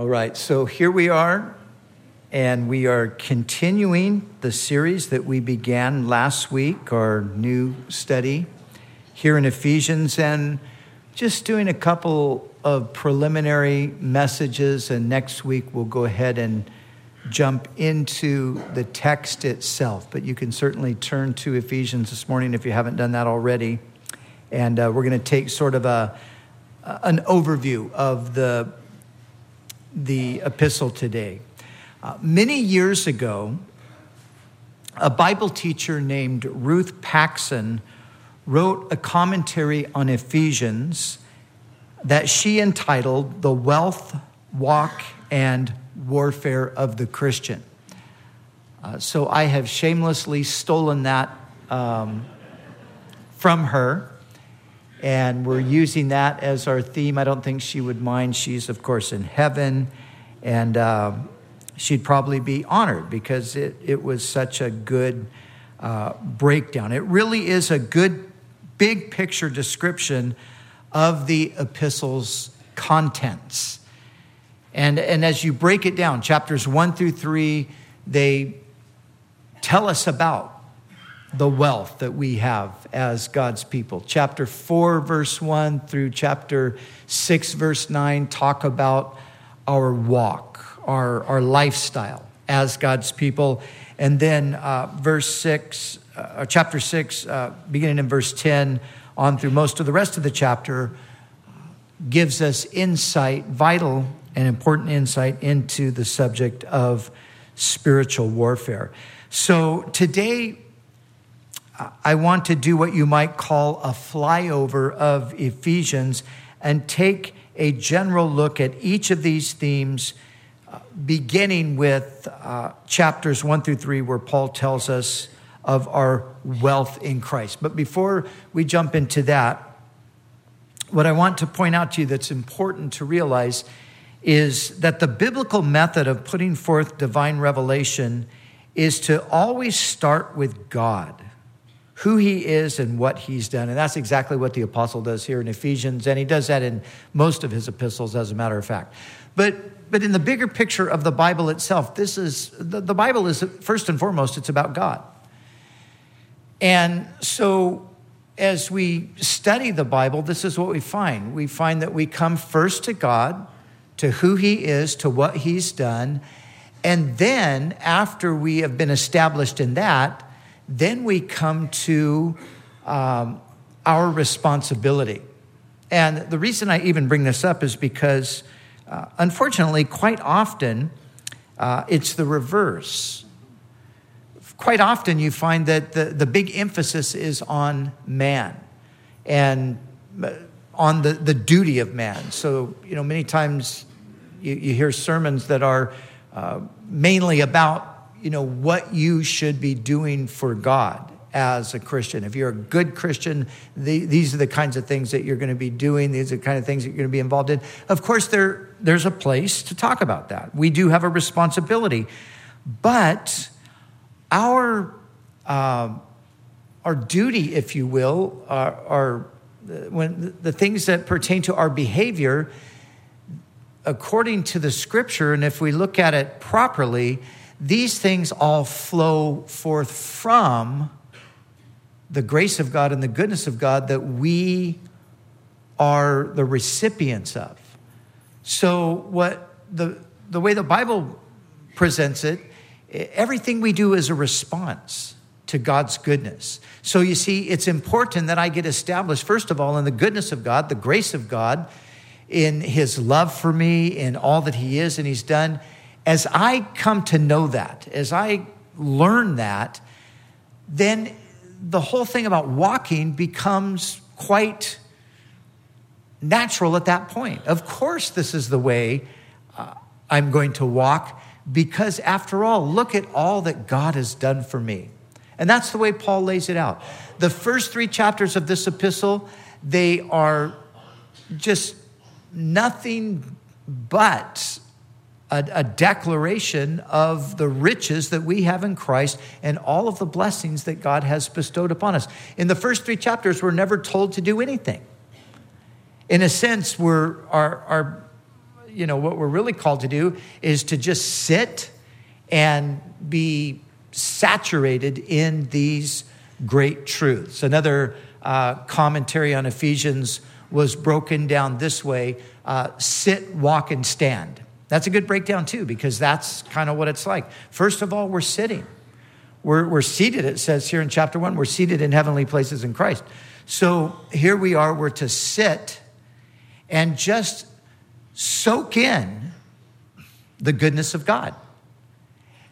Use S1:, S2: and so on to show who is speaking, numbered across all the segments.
S1: All right, so here we are, and we are continuing the series that we began last week, our new study here in Ephesians, and just doing a couple of preliminary messages. And next week, we'll go ahead and jump into the text itself. But you can certainly turn to Ephesians this morning if you haven't done that already. And uh, we're going to take sort of a an overview of the, the epistle today. Uh, many years ago, a Bible teacher named Ruth Paxson wrote a commentary on Ephesians that she entitled The Wealth, Walk, and Warfare of the Christian. Uh, so I have shamelessly stolen that um, from her and we're using that as our theme. I don't think she would mind. She's, of course, in heaven, and uh, she'd probably be honored because it, it was such a good uh, breakdown. It really is a good, big picture description of the epistle's contents. And, and as you break it down, chapters one through three, they tell us about the wealth that we have as God's people. Chapter 4, verse 1 through chapter 6, verse 9 talk about our walk, our, our lifestyle as God's people. And then uh, verse 6, uh, chapter 6, uh, beginning in verse 10 on through most of the rest of the chapter, gives us insight, vital and important insight into the subject of spiritual warfare. So today, I want to do what you might call a flyover of Ephesians and take a general look at each of these themes, uh, beginning with uh, chapters one through three, where Paul tells us of our wealth in Christ. But before we jump into that, what I want to point out to you that's important to realize is that the biblical method of putting forth divine revelation is to always start with God who he is and what he's done. And that's exactly what the apostle does here in Ephesians, and he does that in most of his epistles, as a matter of fact. But, but in the bigger picture of the Bible itself, this is the, the Bible is first and foremost, it's about God. And so as we study the Bible, this is what we find. We find that we come first to God, to who he is, to what he's done. And then, after we have been established in that, then we come to um, our responsibility. And the reason I even bring this up is because, uh, unfortunately, quite often uh, it's the reverse. Quite often you find that the, the big emphasis is on man and uh, on the, the duty of man. So, you know, many times you, you hear sermons that are uh, mainly about you know, what you should be doing for God as a Christian. If you're a good Christian, the, these are the kinds of things that you're going to be doing. These are the kind of things that you're going to be involved in. Of course, there, there's a place to talk about that. We do have a responsibility. But our, uh, our duty, if you will, are, are when the things that pertain to our behavior, according to the scripture, and if we look at it properly, these things all flow forth from the grace of God and the goodness of God that we are the recipients of. So, what the, the way the Bible presents it, everything we do is a response to God's goodness. So, you see, it's important that I get established, first of all, in the goodness of God, the grace of God, in His love for me, in all that He is and He's done as I come to know that, as I learn that, then the whole thing about walking becomes quite natural at that point. Of course, this is the way uh, I'm going to walk because, after all, look at all that God has done for me. And that's the way Paul lays it out. The first three chapters of this epistle, they are just nothing but a, a, declaration of the riches that we have in Christ and all of the blessings that God has bestowed upon us. In the first three chapters, we're never told to do anything. In a sense, we're, our, our, you know, what we're really called to do is to just sit and be saturated in these great truths. Another uh, commentary on Ephesians was broken down this way uh, sit, walk, and stand. That's a good breakdown, too, because that's kind of what it's like. First of all, we're sitting. We're, we're seated, it says here in chapter one, we're seated in heavenly places in Christ. So here we are, we're to sit and just soak in the goodness of God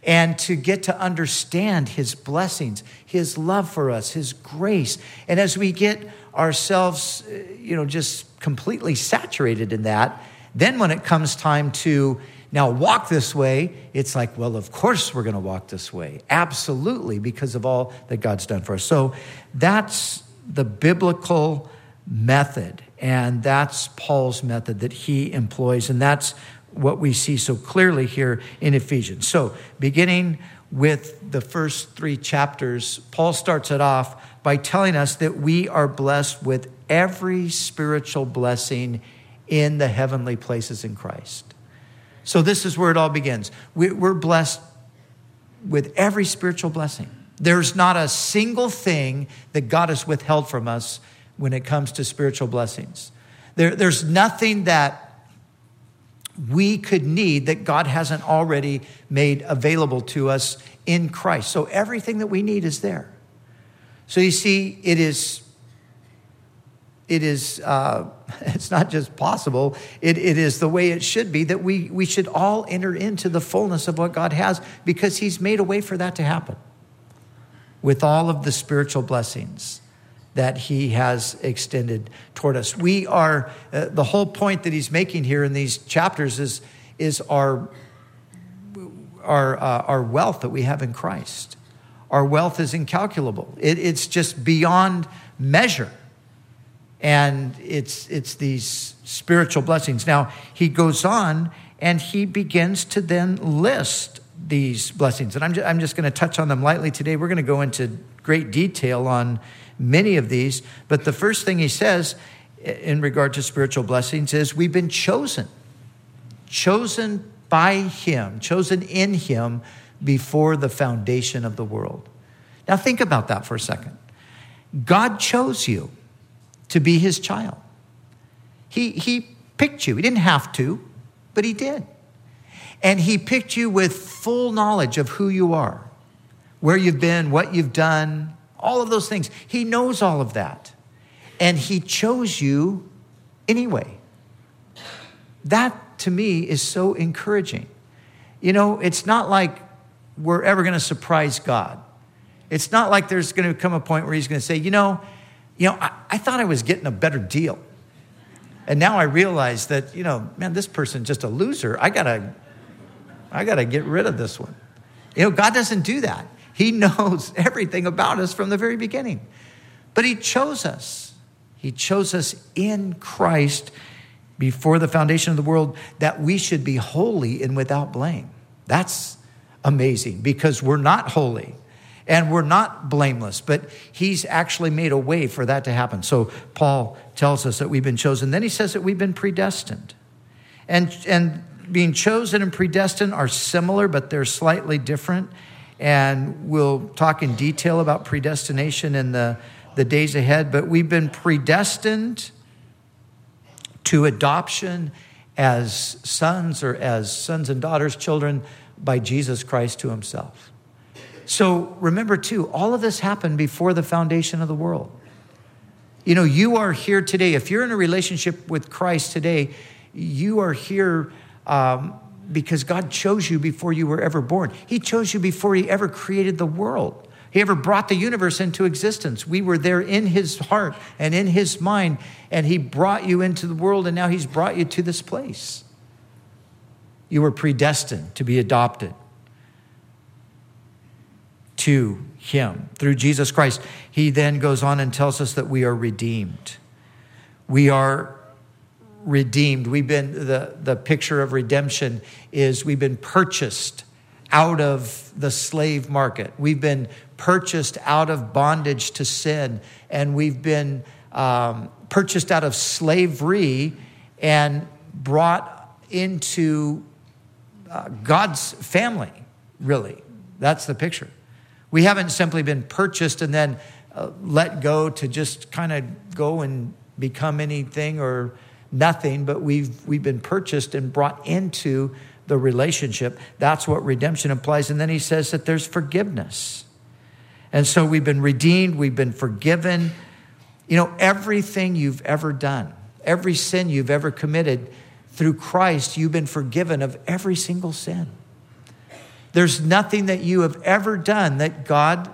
S1: and to get to understand his blessings, his love for us, his grace. And as we get ourselves, uh, you know, just completely saturated in that, then when it comes time to now walk this way, it's like, well, of course we're going to walk this way. Absolutely, because of all that God's done for us. So that's the biblical method. And that's Paul's method that he employs. And that's what we see so clearly here in Ephesians. So, beginning with the first three chapters, Paul starts it off by telling us that we are blessed with every spiritual blessing in the heavenly places in Christ. So, this is where it all begins. We're blessed with every spiritual blessing. There's not a single thing that God has withheld from us when it comes to spiritual blessings. There, there's nothing that we could need that God hasn't already made available to us in Christ. So everything that we need is there. So you see, it is. It is, uh, it's not just possible, it, it is the way it should be that we, we should all enter into the fullness of what God has because He's made a way for that to happen with all of the spiritual blessings that he has extended toward us. We are, uh, the whole point that he's making here in these chapters is, is our, our, uh, our wealth that we have in Christ. Our wealth is incalculable, it, it's just beyond measure. And it's, it's these spiritual blessings. Now, he goes on and he begins to then list these blessings. And I'm just, I'm just going to touch on them lightly today. We're going to go into great detail on many of these. But the first thing he says in regard to spiritual blessings is we've been chosen, chosen by him, chosen in him before the foundation of the world. Now, think about that for a second. God chose you to be his child. He, he picked you. He didn't have to, but he did. And he picked you with full knowledge of who you are, where you've been, what you've done, all of those things. He knows all of that. And He chose you anyway. That to me is so encouraging. You know, it's not like we're ever going to surprise God. It's not like there's going to come a point where He's going to say, you know, you know, I, I thought I was getting a better deal. And now I realize that, you know, man, this person's just a loser. I gotta, I gotta get rid of this one. You know, God doesn't do that. He knows everything about us from the very beginning. But He chose us. He chose us in Christ before the foundation of the world that we should be holy and without blame. That's amazing because we're not holy and we're not blameless, but He's actually made a way for that to happen. So Paul tells us that we've been chosen. Then he says that we've been predestined. And, and being chosen and predestined are similar, but they're slightly different. And we'll talk in detail about predestination in the, the days ahead. But we've been predestined to adoption as sons or as sons and daughters, children by Jesus Christ to himself. So remember, too, all of this happened before the foundation of the world. You know, you are here today. If you're in a relationship with Christ today, you are here um, because God chose you before you were ever born. He chose you before He ever created the world. He ever brought the universe into existence. We were there in His heart and in His mind, and He brought you into the world, and now He's brought you to this place. You were predestined to be adopted to Him through Jesus Christ. He then goes on and tells us that we are redeemed. We are redeemed. We've been, the, the picture of redemption is we've been purchased out of the slave market. We've been purchased out of bondage to sin, and we've been um, purchased out of slavery and brought into uh, God's family, really. That's the picture. We haven't simply been purchased and then uh, let go to just kind of go and become anything or nothing, but we've, we've been purchased and brought into the relationship. That's what redemption implies. And then he says that there's forgiveness. And so we've been redeemed, we've been forgiven. You know, everything you've ever done, every sin you've ever committed, through Christ, you've been forgiven of every single sin. There's nothing that you have ever done that God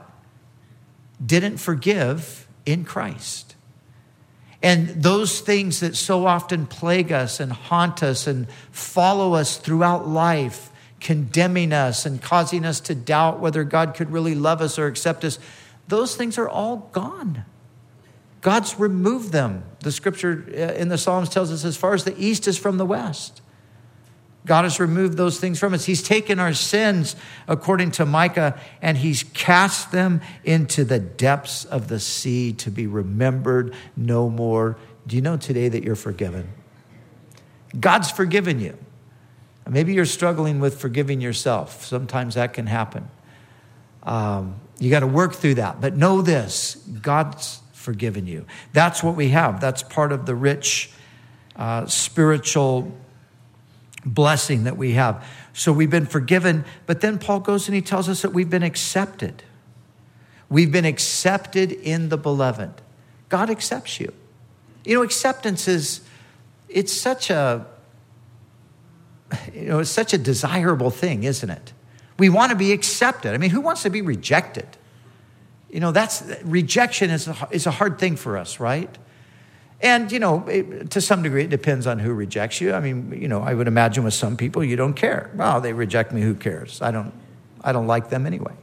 S1: didn't forgive in Christ. And those things that so often plague us and haunt us and follow us throughout life, condemning us and causing us to doubt whether God could really love us or accept us, those things are all gone. God's removed them. The scripture uh, in the Psalms tells us as far as the east is from the west. God has removed those things from us. He's taken our sins, according to Micah, and He's cast them into the depths of the sea to be remembered no more. Do you know today that you're forgiven? God's forgiven you. Maybe you're struggling with forgiving yourself. Sometimes that can happen. Um, you got to work through that. But know this God's forgiven you. That's what we have. That's part of the rich uh, spiritual blessing that we have. So we've been forgiven, but then Paul goes and he tells us that we've been accepted. We've been accepted in the beloved. God accepts you. You know, acceptance is it's such a you know, it's such a desirable thing, isn't it? We want to be accepted. I mean, who wants to be rejected? You know, that's rejection is a, is a hard thing for us, right? And, you know, it, to some degree, it depends on who rejects you. I mean, you know, I would imagine with some people, you don't care. Well, they reject me, who cares? I don't, I don't like them anyway.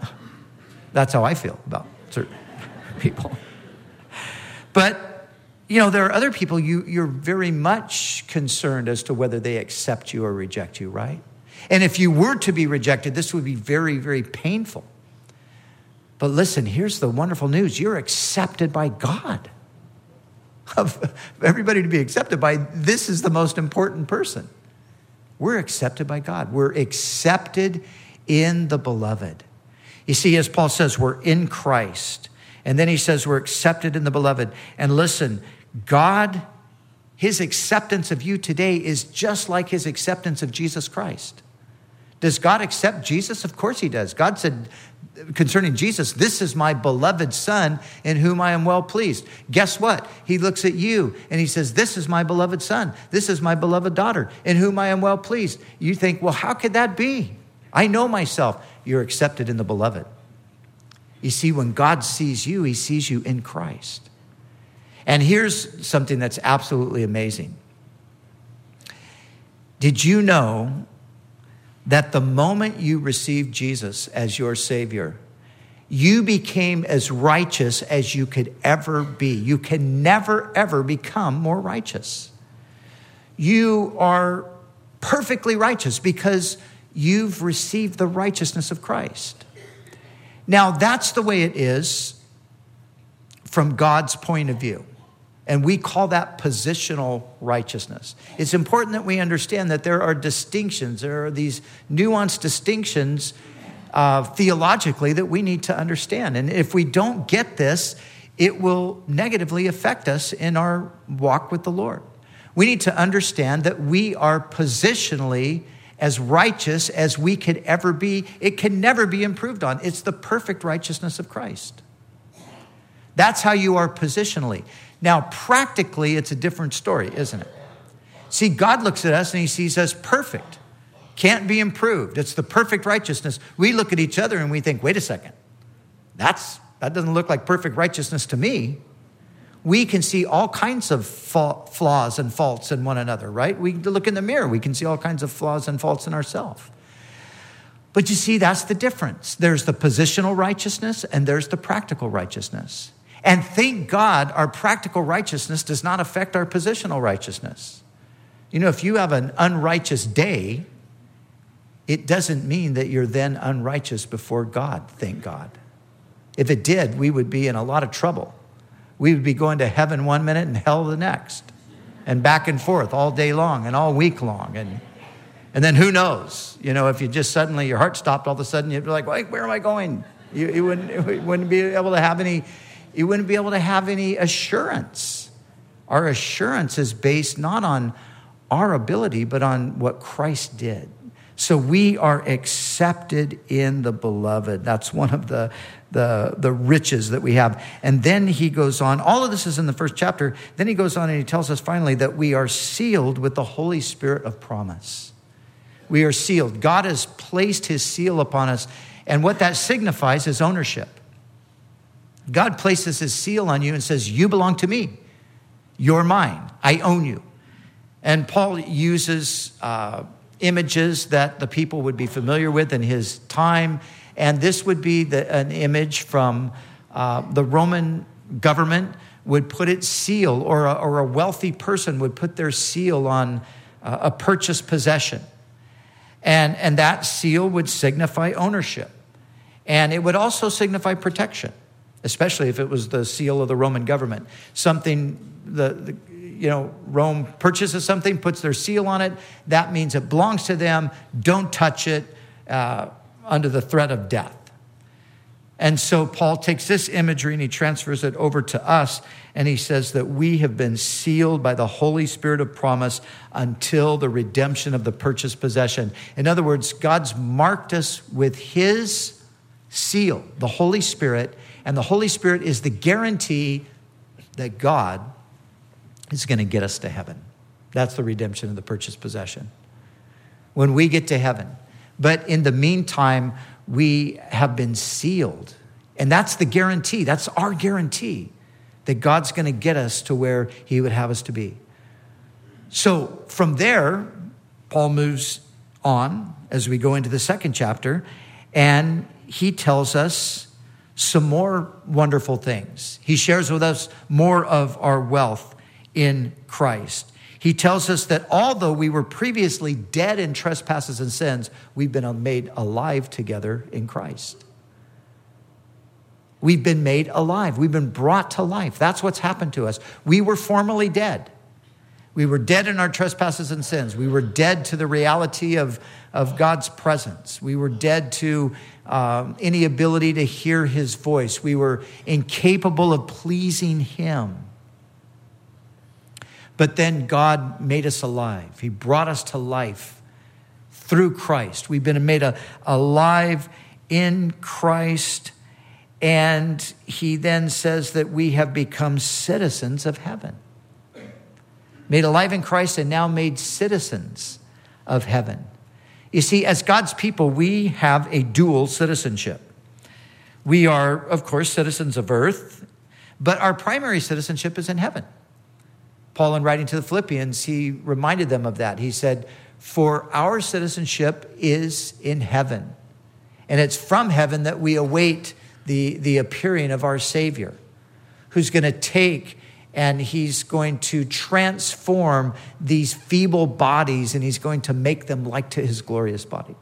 S1: That's how I feel about certain people. But, you know, there are other people you, you're very much concerned as to whether they accept you or reject you, right? And if you were to be rejected, this would be very, very painful. But listen, here's the wonderful news you're accepted by God. Of everybody to be accepted by, this is the most important person. We're accepted by God. We're accepted in the beloved. You see, as Paul says, we're in Christ. And then he says we're accepted in the beloved. And listen, God, his acceptance of you today is just like his acceptance of Jesus Christ. Does God accept Jesus? Of course he does. God said, concerning Jesus, this is my beloved son in whom I am well pleased. Guess what? He looks at you and he says, This is my beloved son. This is my beloved daughter in whom I am well pleased. You think, Well, how could that be? I know myself. You're accepted in the beloved. You see, when God sees you, he sees you in Christ. And here's something that's absolutely amazing. Did you know that the moment you received Jesus as your Savior, you became as righteous as you could ever be. You can never, ever become more righteous. You are perfectly righteous because you've received the righteousness of Christ. Now, that's the way it is from God's point of view. And we call that positional righteousness. It's important that we understand that there are distinctions, there are these nuanced distinctions uh, theologically that we need to understand. And if we don't get this, it will negatively affect us in our walk with the Lord. We need to understand that we are positionally as righteous as we could ever be. It can never be improved on. It's the perfect righteousness of Christ. That's how you are positionally. Now, practically, it's a different story, isn't it? See, God looks at us and he sees us perfect, can't be improved. It's the perfect righteousness. We look at each other and we think, wait a second, that's, that doesn't look like perfect righteousness to me. We can see all kinds of flaws and faults in one another, right? We look in the mirror, we can see all kinds of flaws and faults in ourselves. But you see, that's the difference. There's the positional righteousness and there's the practical righteousness. And thank God our practical righteousness does not affect our positional righteousness. You know, if you have an unrighteous day, it doesn't mean that you're then unrighteous before God, thank God. If it did, we would be in a lot of trouble. We would be going to heaven one minute and hell the next. and back and forth all day long and all week long. And, and then who knows? You know, if you just suddenly, your heart stopped all of a sudden, you'd be like, Wait, where am I going? You, you, wouldn't, you wouldn't be able to have any, you wouldn't be able to have any assurance. Our assurance is based not on our ability, but on what Christ did. So we are accepted in the beloved. That's one of the, the, the riches that we have. And then he goes on, all of this is in the first chapter. Then he goes on and he tells us finally that we are sealed with the Holy Spirit of promise. We are sealed. God has placed his seal upon us. And what that signifies is ownership. God places his seal on you and says, You belong to me. You're mine. I own you. And Paul uses uh, images that the people would be familiar with in his time. And this would be the, an image from uh, the Roman government would put its seal, or a, or a wealthy person would put their seal on uh, a purchased possession. And, and that seal would signify ownership. And it would also signify protection, especially if it was the seal of the Roman government. Something, the, the you know, Rome purchases something, puts their seal on it, that means it belongs to them. Don't touch it uh, under the threat of death. And so Paul takes this imagery and he transfers it over to us, and he says that we have been sealed by the Holy Spirit of promise until the redemption of the purchased possession. In other words, God's marked us with his seal, the Holy Spirit, and the Holy Spirit is the guarantee that God is going to get us to heaven. That's the redemption of the purchased possession. When we get to heaven. But in the meantime, we have been sealed. And that's the guarantee. That's our guarantee that God's going to get us to where He would have us to be. So from there, Paul moves on as we go into the second chapter, and he tells us some more wonderful things. He shares with us more of our wealth in Christ. He tells us that although we were previously dead in trespasses and sins, we've been made alive together in Christ. We've been made alive. We've been brought to life. That's what's happened to us. We were formerly dead. We were dead in our trespasses and sins. We were dead to the reality of, of God's presence. We were dead to um, any ability to hear his voice. We were incapable of pleasing him. But then God made us alive. He brought us to life through Christ. We've been made a, alive in Christ. And he then says that we have become citizens of heaven. Made alive in Christ and now made citizens of heaven. You see, as God's people, we have a dual citizenship. We are, of course, citizens of earth, but our primary citizenship is in heaven. Paul, in writing to the Philippians, he reminded them of that. He said, For our citizenship is in heaven, and it's from heaven that we await the, the appearing of our Savior, who's going to take and he's going to transform these feeble bodies and he's going to make them like to his glorious body.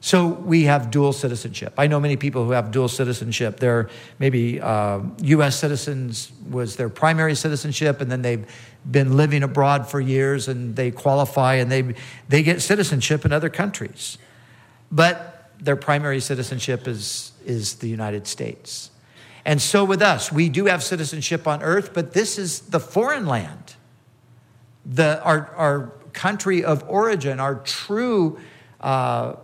S1: So we have dual citizenship. I know many people who have dual citizenship. They're maybe uh, U.S. citizens was their primary citizenship, and then they've been living abroad for years, and they qualify and they they get citizenship in other countries, but their primary citizenship is is the United States. And so with us, we do have citizenship on earth, but this is the foreign land, the our our country of origin, our true. Uh,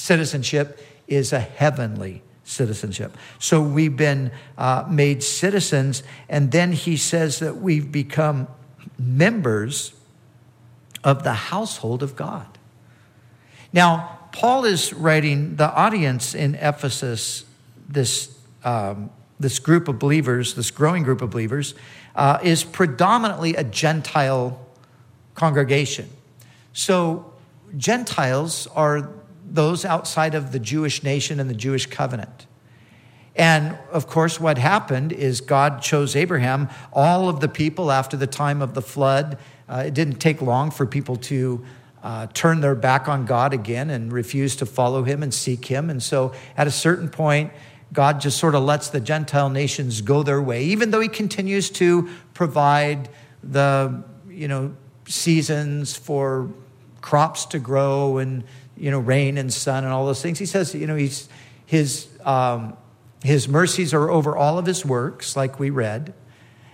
S1: citizenship is a heavenly citizenship. So we've been uh, made citizens, and then he says that we've become members of the household of God. Now, Paul is writing the audience in Ephesus, this, um, this group of believers, this growing group of believers, uh, is predominantly a Gentile congregation. So, Gentiles are those outside of the Jewish nation and the Jewish covenant. And of course, what happened is God chose Abraham. All of the people after the time of the flood, uh, it didn't take long for people to uh, turn their back on God again and refuse to follow him and seek him. And so at a certain point, God just sort of lets the Gentile nations go their way, even though he continues to provide the, you know, seasons for crops to grow and, you know, rain and sun and all those things. He says, you know, he's, his, um, his mercies are over all of his works, like we read.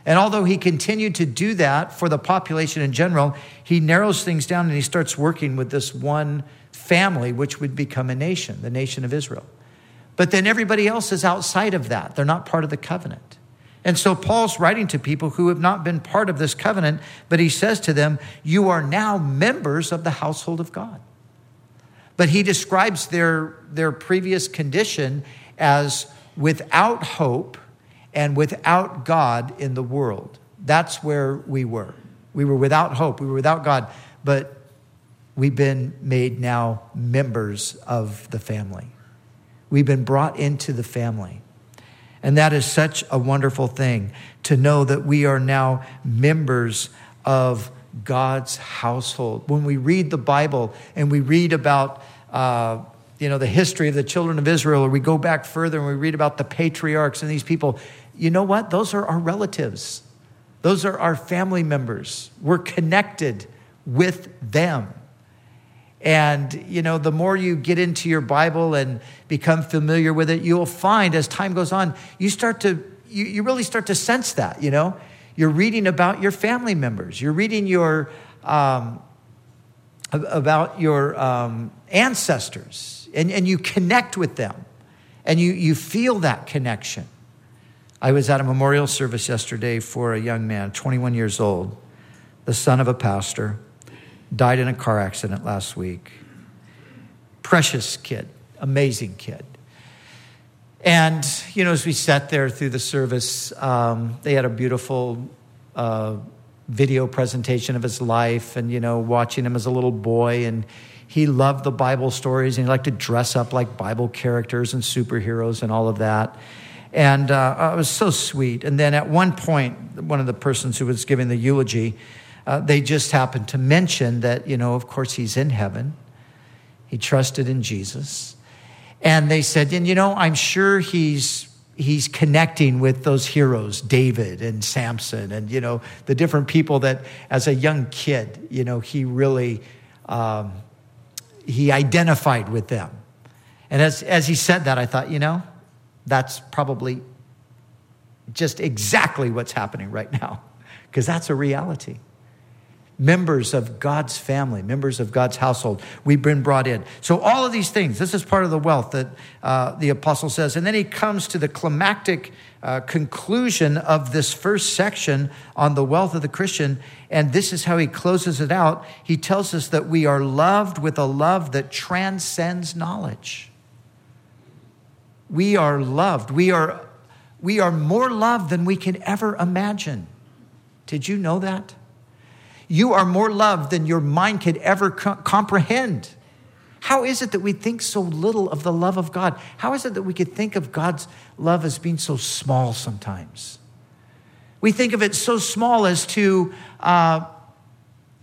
S1: And although he continued to do that for the population in general, he narrows things down and he starts working with this one family, which would become a nation, the nation of Israel. But then everybody else is outside of that. They're not part of the covenant. And so Paul's writing to people who have not been part of this covenant, but he says to them, You are now members of the household of God. But he describes their, their previous condition as without hope and without God in the world. That's where we were. We were without hope, we were without God, but we've been made now members of the family. We've been brought into the family. And that is such a wonderful thing to know that we are now members of God's household. When we read the Bible and we read about uh, you know, the history of the children of Israel, or we go back further and we read about the patriarchs and these people, you know what? Those are our relatives. Those are our family members. We're connected with them. And, you know, the more you get into your Bible and become familiar with it, you'll find as time goes on, you start to, you, you really start to sense that, you know? You're reading about your family members. You're reading your, um, about your um, ancestors and, and you connect with them and you, you feel that connection. I was at a memorial service yesterday for a young man, 21 years old, the son of a pastor, died in a car accident last week. Precious kid, amazing kid. And, you know, as we sat there through the service, um, they had a beautiful uh, video presentation of his life and, you know, watching him as a little boy. And he loved the Bible stories and he liked to dress up like Bible characters and superheroes and all of that. And uh, it was so sweet. And then at one point, one of the persons who was giving the eulogy, uh, they just happened to mention that, you know, of course, he's in heaven. He trusted in Jesus. And they said, and you know, I'm sure he's he's connecting with those heroes, David and Samson, and you know the different people that, as a young kid, you know he really um, he identified with them. And as as he said that, I thought, you know, that's probably just exactly what's happening right now, because that's a reality members of God's family, members of God's household. We've been brought in. So, all of these things, this is part of the wealth that uh, the apostle says. And then he comes to the climactic uh, conclusion of this first section on the wealth of the Christian. And this is how he closes it out. He tells us that we are loved with a love that transcends knowledge. We are loved. We are, we are more loved than we can ever imagine. Did you know that? You are more loved than your mind could ever co- comprehend. How is it that we think so little of the love of God? How is it that we could think of God's love as being so small sometimes? We think of it so small as to, uh,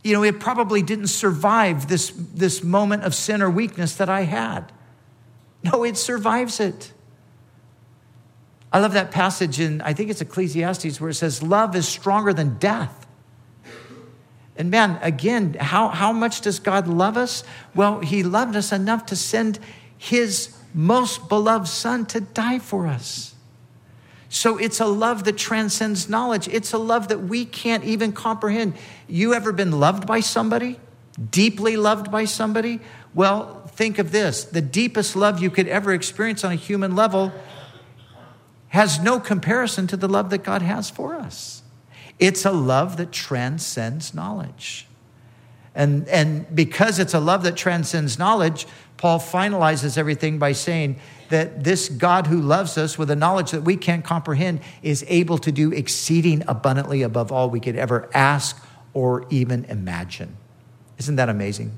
S1: you know, it probably didn't survive this, this moment of sin or weakness that I had. No, it survives it. I love that passage in, I think it's Ecclesiastes, where it says, Love is stronger than death. And man, again, how, how much does God love us? Well, He loved us enough to send His most beloved Son to die for us. So it's a love that transcends knowledge. It's a love that we can't even comprehend. You ever been loved by somebody? Deeply loved by somebody? Well, think of this the deepest love you could ever experience on a human level has no comparison to the love that God has for us. It's a love that transcends knowledge. And, and because it's a love that transcends knowledge, Paul finalizes everything by saying that this God who loves us with a knowledge that we can't comprehend is able to do exceeding abundantly above all we could ever ask or even imagine. Isn't that amazing?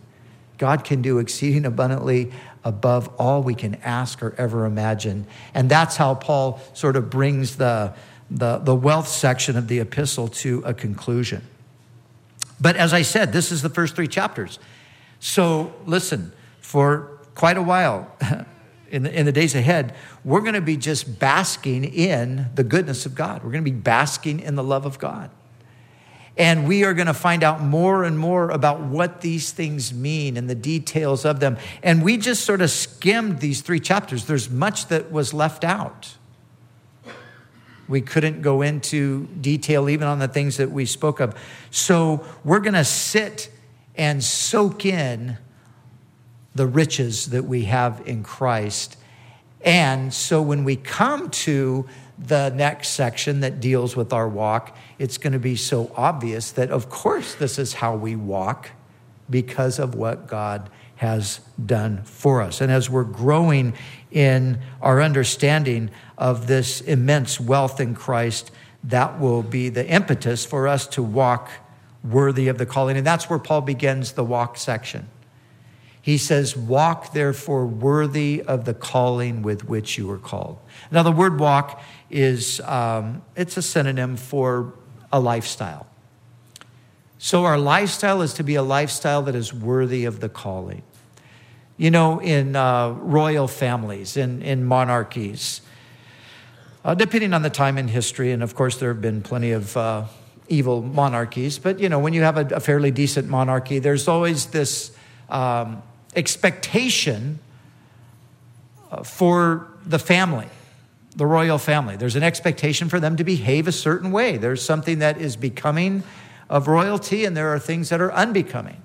S1: God can do exceeding abundantly above all we can ask or ever imagine. And that's how Paul sort of brings the, the, the wealth section of the epistle to a conclusion. But as I said, this is the first three chapters. So listen, for quite a while, in the, in the days ahead, we're going to be just basking in the goodness of God. We're going to be basking in the love of God. And we are going to find out more and more about what these things mean and the details of them. And we just sort of skimmed these three chapters. There's much that was left out. We couldn't go into detail even on the things that we spoke of. So we're going to sit and soak in the riches that we have in Christ. And so when we come to the next section that deals with our walk, it's going to be so obvious that, of course, this is how we walk because of what God has done for us. And as we're growing in our understanding of this immense wealth in Christ, that will be the impetus for us to walk worthy of the calling. And that's where Paul begins the walk section. He says, Walk therefore worthy of the calling with which you were called. Now, the word walk is um, it's a synonym for a lifestyle. So, our lifestyle is to be a lifestyle that is worthy of the calling. You know, in uh, royal families, in, in monarchies, uh, depending on the time in history, and of course, there have been plenty of uh, evil monarchies, but you know, when you have a, a fairly decent monarchy, there's always this um, expectation uh, for the family, the royal family. There's an expectation for them to behave a certain way. There's something that is becoming of royalty, and there are things that are unbecoming.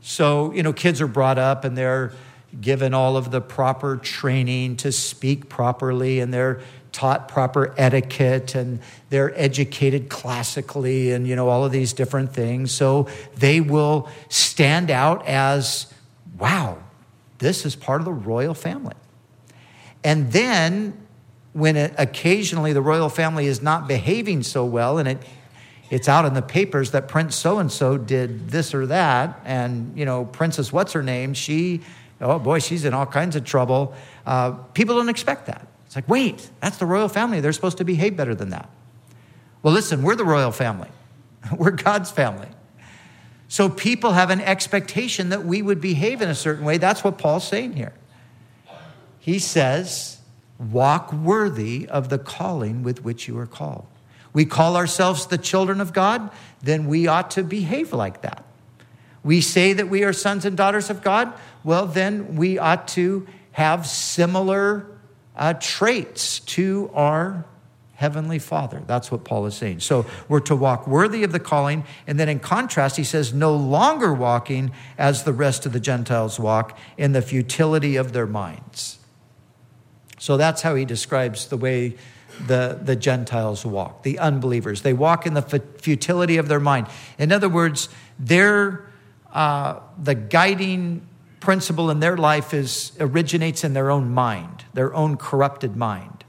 S1: So, you know, kids are brought up and they're given all of the proper training to speak properly, and they're taught proper etiquette and they're educated classically and you know all of these different things so they will stand out as wow, this is part of the royal family. And then, when it, occasionally the royal family is not behaving so well and it, it's out in the papers that Prince so and so did this or that, and, you know, Princess what's her name, she, oh boy, she's in all kinds of trouble. Uh, people don't expect that. It's like, wait, that's the royal family. They're supposed to behave better than that. Well, listen, we're the royal family, we're God's family. So people have an expectation that we would behave in a certain way. That's what Paul's saying here. He says, walk worthy of the calling with which you are called. We call ourselves the children of God, then we ought to behave like that. We say that we are sons and daughters of God, well, then we ought to have similar uh, traits to our Heavenly Father. That's what Paul is saying. So we're to walk worthy of the calling. And then in contrast, he says, no longer walking as the rest of the Gentiles walk in the futility of their minds. So that's how he describes the way the, the Gentiles walk, the unbelievers. They walk in the futility of their mind. In other words, their, uh, the guiding principle in their life is originates in their own mind, their own corrupted mind.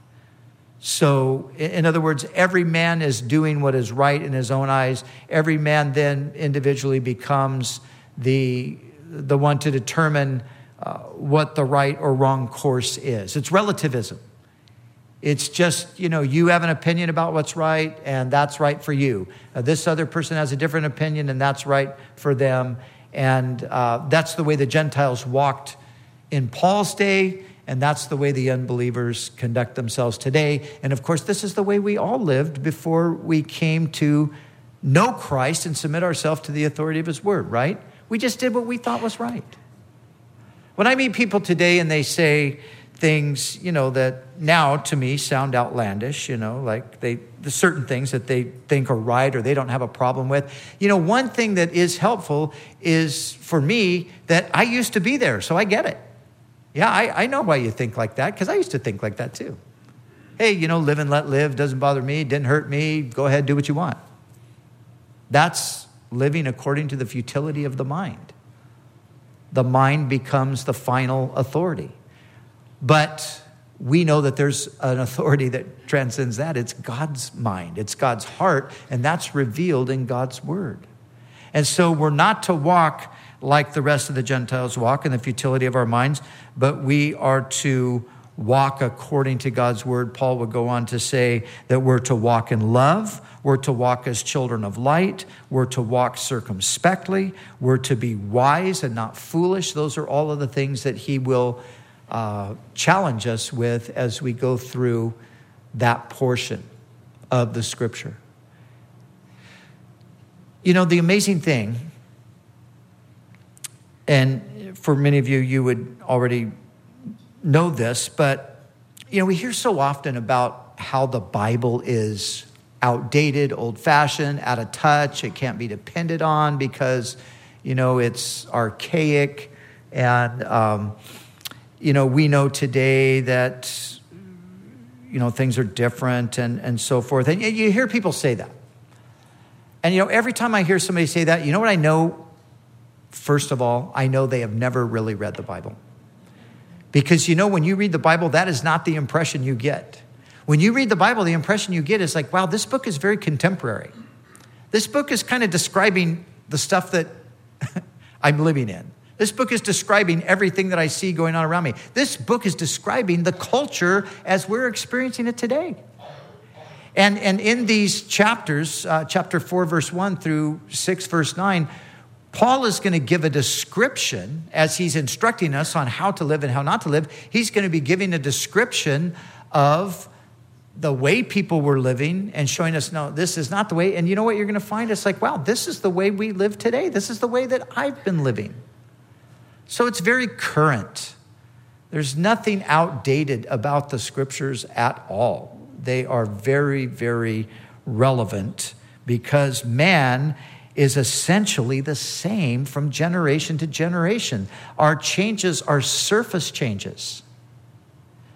S1: So, in other words, every man is doing what is right in his own eyes. Every man then individually becomes the, the one to determine uh, what the right or wrong course is. It's relativism. It's just, you know, you have an opinion about what's right, and that's right for you. Uh, this other person has a different opinion, and that's right for them. And uh, that's the way the Gentiles walked in Paul's day and that's the way the unbelievers conduct themselves today. And of course, this is the way we all lived before we came to know Christ and submit ourselves to the authority of His Word, right? We just did what we thought was right. When I meet people today and they say things, you know, that now to me sound outlandish, you know, like they, the certain things that they think are right or they don't have a problem with. You know, one thing that is helpful is for me that I used to be there, so I get it. Yeah, I, I know why you think like that, because I used to think like that too. Hey, you know, live and let live doesn't bother me, didn't hurt me, go ahead, do what you want. That's living according to the futility of the mind. The mind becomes the final authority. But we know that there's an authority that transcends that. It's God's mind, it's God's heart, and that's revealed in God's word. And so we're not to walk like the rest of the Gentiles walk in the futility of our minds, but we are to walk according to God's word. Paul would go on to say that we're to walk in love, we're to walk as children of light, we're to walk circumspectly, we're to be wise and not foolish. Those are all of the things that he will uh, challenge us with as we go through that portion of the scripture. You know, the amazing thing, and for many of you, you would already know this, but, you know, we hear so often about how the Bible is outdated, old fashioned, out of touch. It can't be depended on because, you know, it's archaic. And, um, you know, we know today that, you know, things are different and, and so forth. And you hear people say that. And, you know, every time I hear somebody say that, you know what I know? First of all, I know they have never really read the Bible. Because, you know, when you read the Bible, that is not the impression you get. When you read the Bible, the impression you get is like, wow, this book is very contemporary. This book is kind of describing the stuff that I'm living in. This book is describing everything that I see going on around me. This book is describing the culture as we're experiencing it today. And, and in these chapters, uh, chapter 4, verse 1 through 6, verse 9, Paul is going to give a description as he's instructing us on how to live and how not to live. He's going to be giving a description of the way people were living and showing us, no, this is not the way. And you know what you're going to find? It's like, wow, this is the way we live today. This is the way that I've been living. So it's very current. There's nothing outdated about the scriptures at all. They are very, very relevant because man is essentially the same from generation to generation. Our changes are surface changes.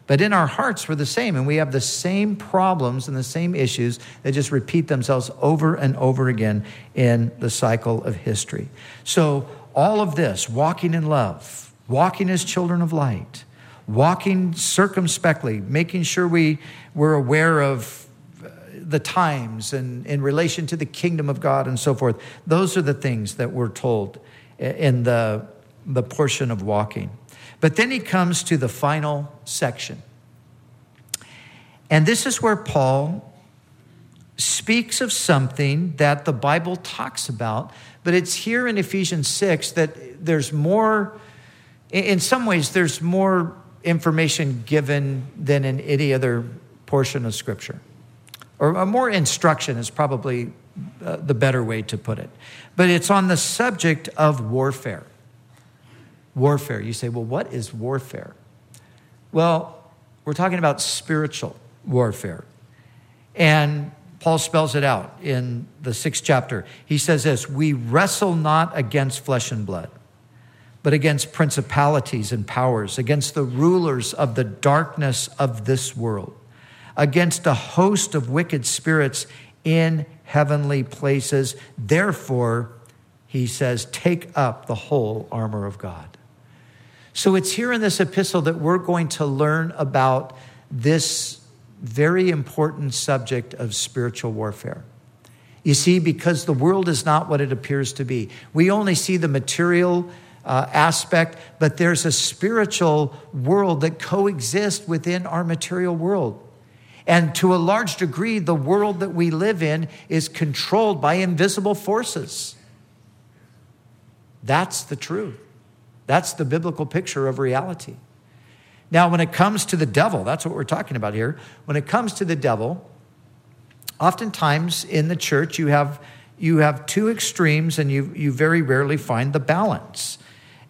S1: But in our hearts, we're the same, and we have the same problems and the same issues that just repeat themselves over and over again in the cycle of history. So, all of this, walking in love, walking as children of light, walking circumspectly, making sure we, we're aware of uh, the times and in relation to the kingdom of God and so forth. Those are the things that we're told in the, the portion of walking. But then he comes to the final section. And this is where Paul speaks of something that the Bible talks about, but it's here in Ephesians 6 that there's more, in some ways, there's more information given than in any other portion of Scripture. Or more instruction is probably uh, the better way to put it. But it's on the subject of warfare warfare. You say, well, what is warfare? Well, we're talking about spiritual warfare. And Paul spells it out in the sixth chapter. He says this We wrestle not against flesh and blood, but against principalities and powers, against the rulers of the darkness of this world, against a host of wicked spirits in heavenly places. Therefore, he says, take up the whole armor of God. So it's here in this epistle that we're going to learn about this very important subject of spiritual warfare. You see, because the world is not what it appears to be. We only see the material uh, aspect, but there's a spiritual world that coexists within our material world. And to a large degree, the world that we live in is controlled by invisible forces. That's the truth. That's the biblical picture of reality. Now, when it comes to the devil, that's what we're talking about here. When it comes to the devil, oftentimes in the church you have you have two extremes and you you very rarely find the balance.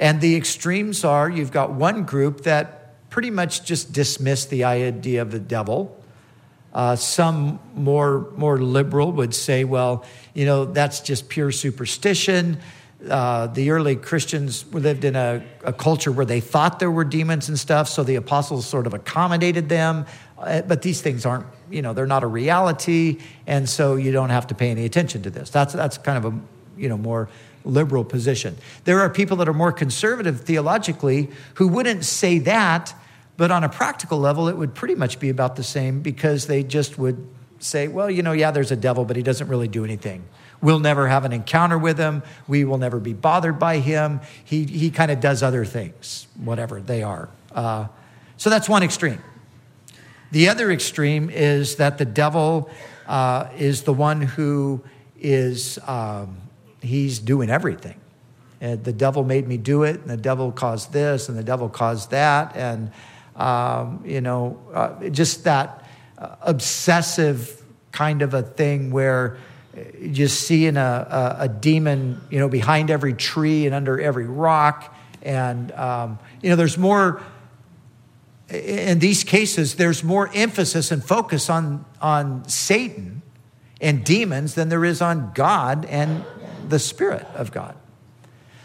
S1: And the extremes are you've got one group that pretty much just dismiss the idea of the devil. Uh, some more more liberal would say, well, you know, that's just pure superstition uh, the early Christians lived in a, a, culture where they thought there were demons and stuff, so the apostles sort of accommodated them. Uh, but these things aren't, you know, they're not a reality, and so you don't have to pay any attention to this. That's, that's kind of a, you know, more liberal position. There are people that are more conservative theologically who wouldn't say that, but on a practical level, it would pretty much be about the same because they just would say, well, you know, yeah, there's a devil, but he doesn't really do anything. We'll never have an encounter with him. We will never be bothered by him. He, he kind of does other things, whatever they are. Uh, so that's one extreme. The other extreme is that the devil uh, is the one who is, um, he's doing everything. And the devil made me do it, and the devil caused this, and the devil caused that. And, um, you know, uh, just that uh, obsessive kind of a thing where just seeing a, a, a, demon, you know, behind every tree and under every rock. And, um, you know, there's more, in these cases, there's more emphasis and focus on, on Satan and demons than there is on God and the Spirit of God.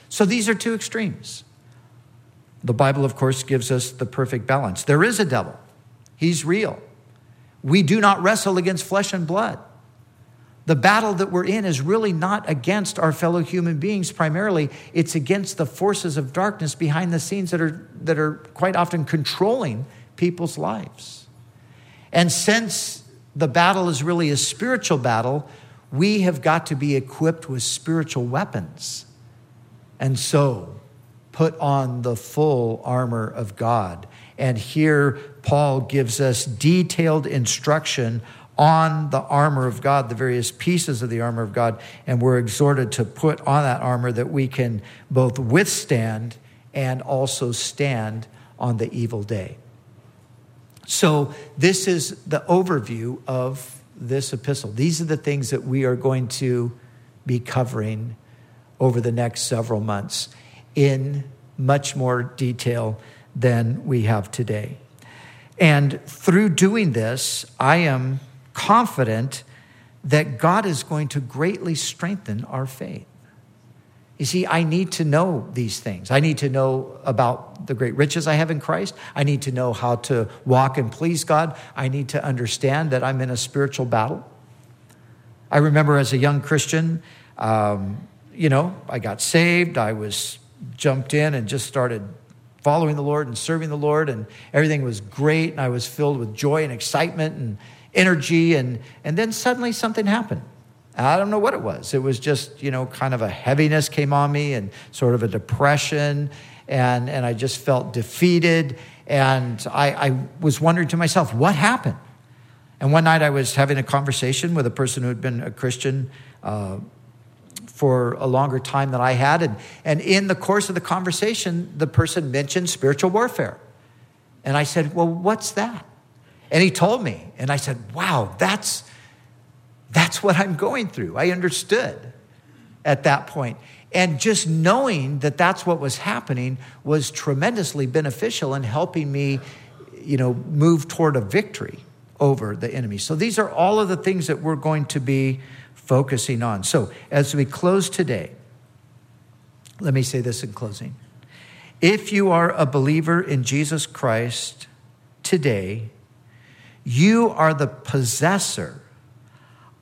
S1: So these are two extremes. The Bible, of course, gives us the perfect balance. There is a devil, he's real. We do not wrestle against flesh and blood. The battle that we're in is really not against our fellow human beings primarily. It's against the forces of darkness behind the scenes that are, that are quite often controlling people's lives. And since the battle is really a spiritual battle, we have got to be equipped with spiritual weapons. And so, put on the full armor of God. And here, Paul gives us detailed instruction on the armor of God, the various pieces of the armor of God, and we're exhorted to put on that armor that we can both withstand and also stand on the evil day. So, this is the overview of this epistle. These are the things that we are going to be covering over the next several months in much more detail than we have today. And through doing this, I am confident that God is going to greatly strengthen our faith. You see, I need to know these things. I need to know about the great riches I have in Christ. I need to know how to walk and please God. I need to understand that I'm in a spiritual battle. I remember as a young Christian, um, you know, I got saved. I was jumped in and just started following the Lord and serving the Lord, and everything was great. And I was filled with joy and excitement and energy. And, and then suddenly something happened. I don't know what it was. It was just, you know, kind of a heaviness came on me and sort of a depression. And, and I just felt defeated. And I, I was wondering to myself, what happened? And one night I was having a conversation with a person who had been a Christian uh, for a longer time than I had. And, and in the course of the conversation, the person mentioned spiritual warfare. And I said, Well, what's that? And he told me, and I said, Wow, that's, that's what I'm going through. I understood at that point. And just knowing that that's what was happening was tremendously beneficial in helping me, you know, move toward a victory over the enemy. So these are all of the things that we're going to be focusing on. So as we close today, let me say this in closing. If you are a believer in Jesus Christ today, you are the possessor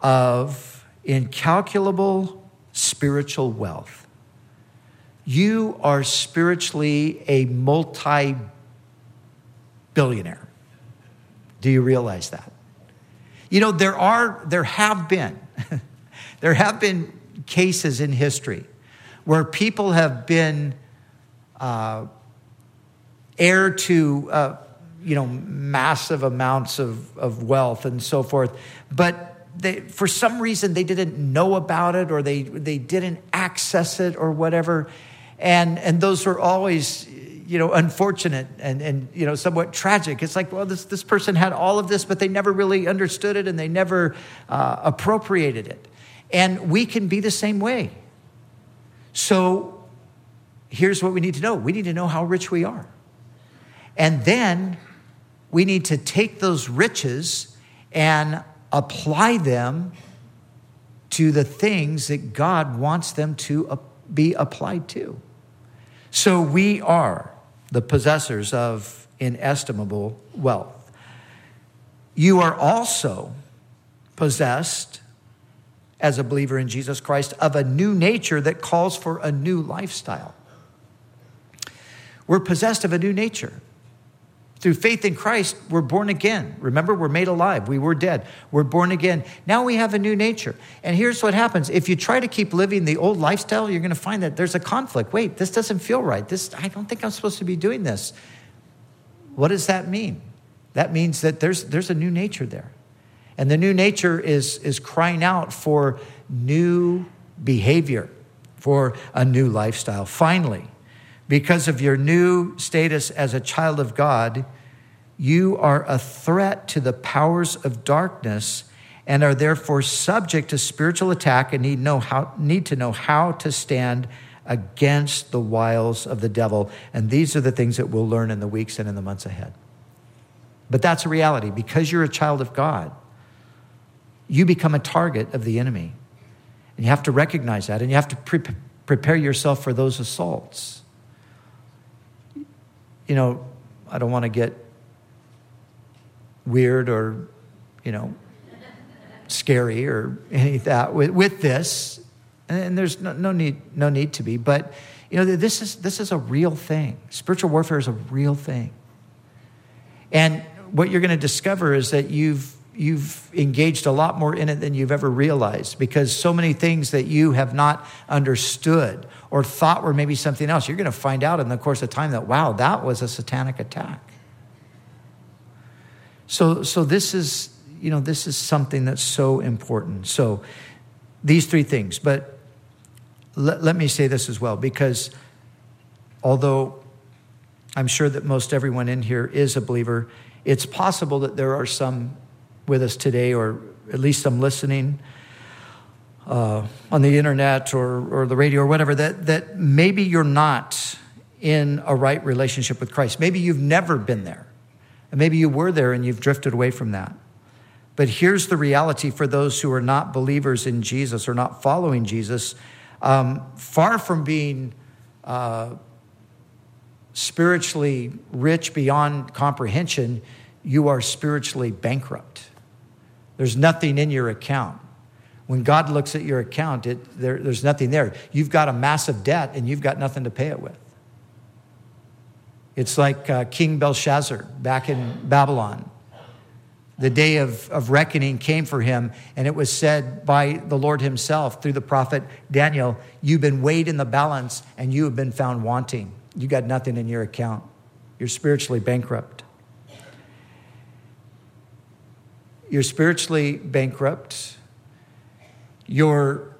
S1: of incalculable spiritual wealth. You are spiritually a multi billionaire. Do you realize that? You know, there are, there have been, there have been cases in history where people have been uh, heir to uh, you know, massive amounts of, of wealth and so forth. But they, for some reason, they didn't know about it or they, they didn't access it or whatever. And, and those were always, you know, unfortunate and, and, you know, somewhat tragic. It's like, well, this, this person had all of this, but they never really understood it and they never uh, appropriated it. And we can be the same way. So here's what we need to know we need to know how rich we are. And then we need to take those riches and apply them to the things that God wants them to be applied to. So we are the possessors of inestimable wealth. You are also possessed, as a believer in Jesus Christ, of a new nature that calls for a new lifestyle. We're possessed of a new nature. Through faith in Christ, we're born again. Remember, we're made alive. We were dead. We're born again. Now we have a new nature. And here's what happens if you try to keep living the old lifestyle, you're going to find that there's a conflict. Wait, this doesn't feel right. This, I don't think I'm supposed to be doing this. What does that mean? That means that there's, there's a new nature there. And the new nature is, is crying out for new behavior, for a new lifestyle. Finally, because of your new status as a child of God, you are a threat to the powers of darkness and are therefore subject to spiritual attack and need, know how, need to know how to stand against the wiles of the devil. And these are the things that we'll learn in the weeks and in the months ahead. But that's a reality. Because you're a child of God, you become a target of the enemy. And you have to recognize that, and you have to pre- prepare yourself for those assaults. You know, I don't want to get weird or, you know, scary or any of that with, with this. And there's no, no, need, no need to be. But, you know, this is, this is a real thing. Spiritual warfare is a real thing. And what you're going to discover is that you've, you've engaged a lot more in it than you've ever realized because so many things that you have not understood or thought were maybe something else, you're going to find out in the course of time that, wow, that was a satanic attack. So, so this is, you know, this is something that's so important. So these three things, but let, let me say this as well, because although I'm sure that most everyone in here is a believer, it's possible that there are some with us today, or at least some listening uh, on the internet or, or the radio or whatever, that, that maybe you're not in a right relationship with Christ. Maybe you've never been there. And maybe you were there and you've drifted away from that. But here's the reality for those who are not believers in Jesus or not following Jesus. Um, far from being uh, spiritually rich beyond comprehension, you are spiritually bankrupt. There's nothing in your account. When God looks at your account, it, there, there's nothing there. You've got a massive debt and you've got nothing to pay it with. It's like uh, King Belshazzar back in Babylon. The day of, of reckoning came for him, and it was said by the Lord himself through the prophet Daniel, You've been weighed in the balance and you have been found wanting. You got nothing in your account. You're spiritually bankrupt. You're spiritually bankrupt. You're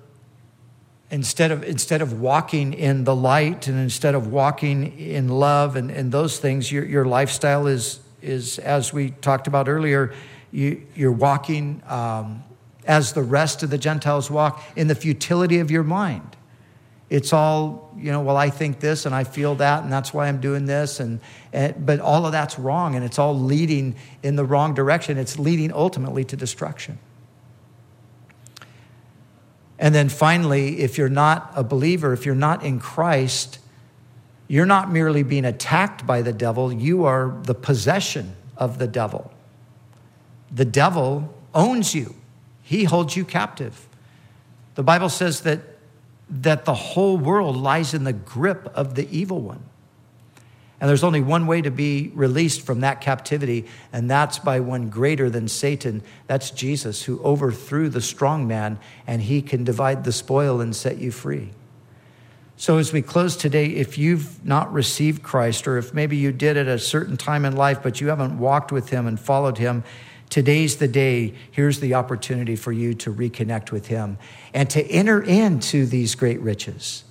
S1: instead of instead of walking in the light and instead of walking in love and, and those things, your, your lifestyle is is as we talked about earlier, you, you're walking um, as the rest of the Gentiles walk in the futility of your mind. It's all, you know, well, I think this and I feel that, and that's why I'm doing this. And, and, but all of that's wrong, and it's all leading in the wrong direction. It's leading ultimately to destruction. And then finally, if you're not a believer, if you're not in Christ, you're not merely being attacked by the devil, you are the possession of the devil. The devil owns you, he holds you captive. The Bible says that that the whole world lies in the grip of the evil one. And there's only one way to be released from that captivity, and that's by one greater than Satan. That's Jesus, who overthrew the strong man, and he can divide the spoil and set you free. So, as we close today, if you've not received Christ, or if maybe you did at a certain time in life, but you haven't walked with him and followed him, Today's the day. Here's the opportunity for you to reconnect with Him and to enter into these great riches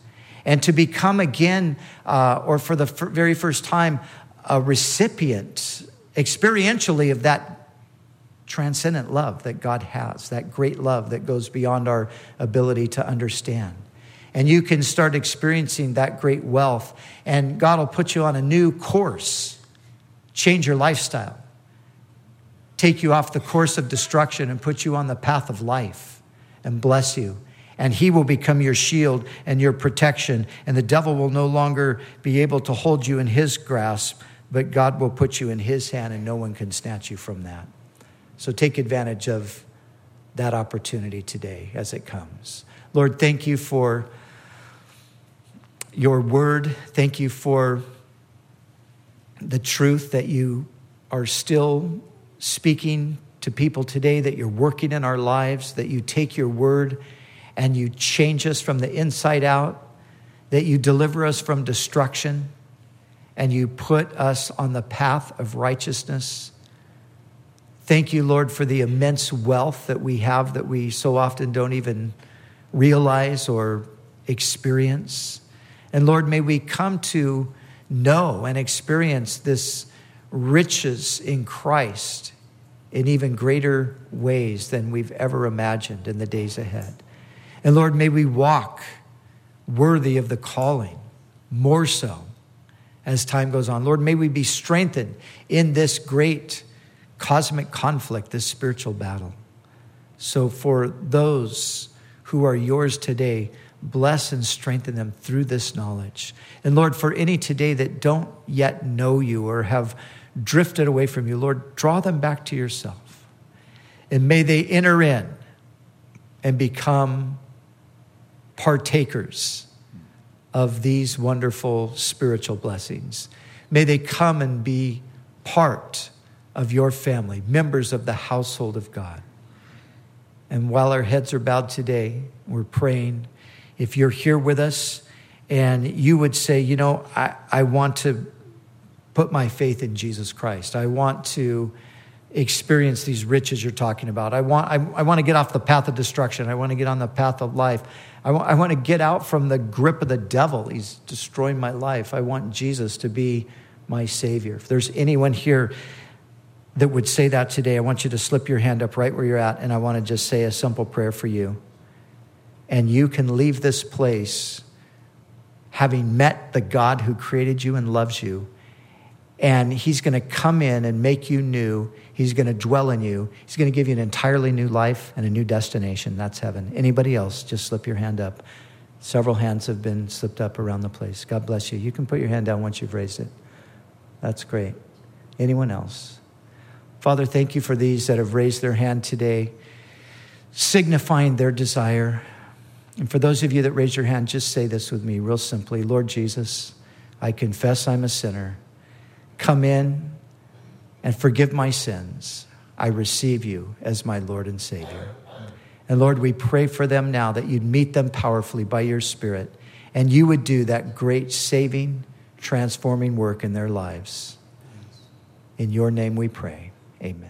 S1: and to become again, uh, or for the f- very first time, a recipient experientially of that transcendent love that God has, that great love that goes beyond our ability to understand. And you can start experiencing that great wealth, and God will put you on a new course, change your lifestyle take you off the course of destruction and put you on the path of life and bless you. And he will become your shield and your protection. And the devil will no longer be able to hold you in his grasp, but God will put you in his hand and no one can snatch you from that. So take advantage of that opportunity today as it comes. Lord, thank you for your word. Thank you for the truth that you are still speaking to people today that you're working in our lives, that you take your word and you change us from the inside out, that you deliver us from destruction, and you put us on the path of righteousness. Thank you, Lord, for the immense wealth that we have that we so often don't even realize or experience. And Lord, may we come to know and experience this riches in Christ in even greater ways than we've ever imagined in the days ahead. And Lord, may we walk worthy of the calling more so as time goes on. Lord, may we be strengthened in this great cosmic conflict, this spiritual battle. So, for those who are yours today, bless and strengthen them through this knowledge. And Lord, for any today that don't yet know you or have drifted away from you, Lord, draw them back to yourself. And may they enter in and become partakers of these wonderful spiritual blessings. May they come and be part of your family, members of the household of God. And while our heads are bowed today, we're praying. If you're here with us and you would say, you know, I, I want to put my faith in Jesus Christ, I want to experience these riches you're talking about. I want, I, I want to get off the path of destruction. I want to get on the path of life. I I want to get out from the grip of the devil. He's destroying my life. I want Jesus to be my Savior. If there's anyone here that would say that today, I want you to slip your hand up right where you're at, and I want to just say a simple prayer for you. And you can leave this place having met the God who created you and loves you and he's going to come in and make you new. He's going to dwell in you. He's going to give you an entirely new life and a new destination. That's heaven. Anybody else, just slip your hand up. Several hands have been slipped up around the place. God bless you. You can put your hand down once you've raised it. That's great. Anyone else? Father, thank you for these that have raised their hand today, signifying their desire. And for those of you that raise your hand, just say this with me real simply Lord Jesus, I confess I'm a sinner. Come in and forgive my sins. I receive you as my Lord and Savior. And Lord, we pray for them now that you'd meet them powerfully by your Spirit and you would do that great saving, transforming work in their lives. In your name we pray. Amen.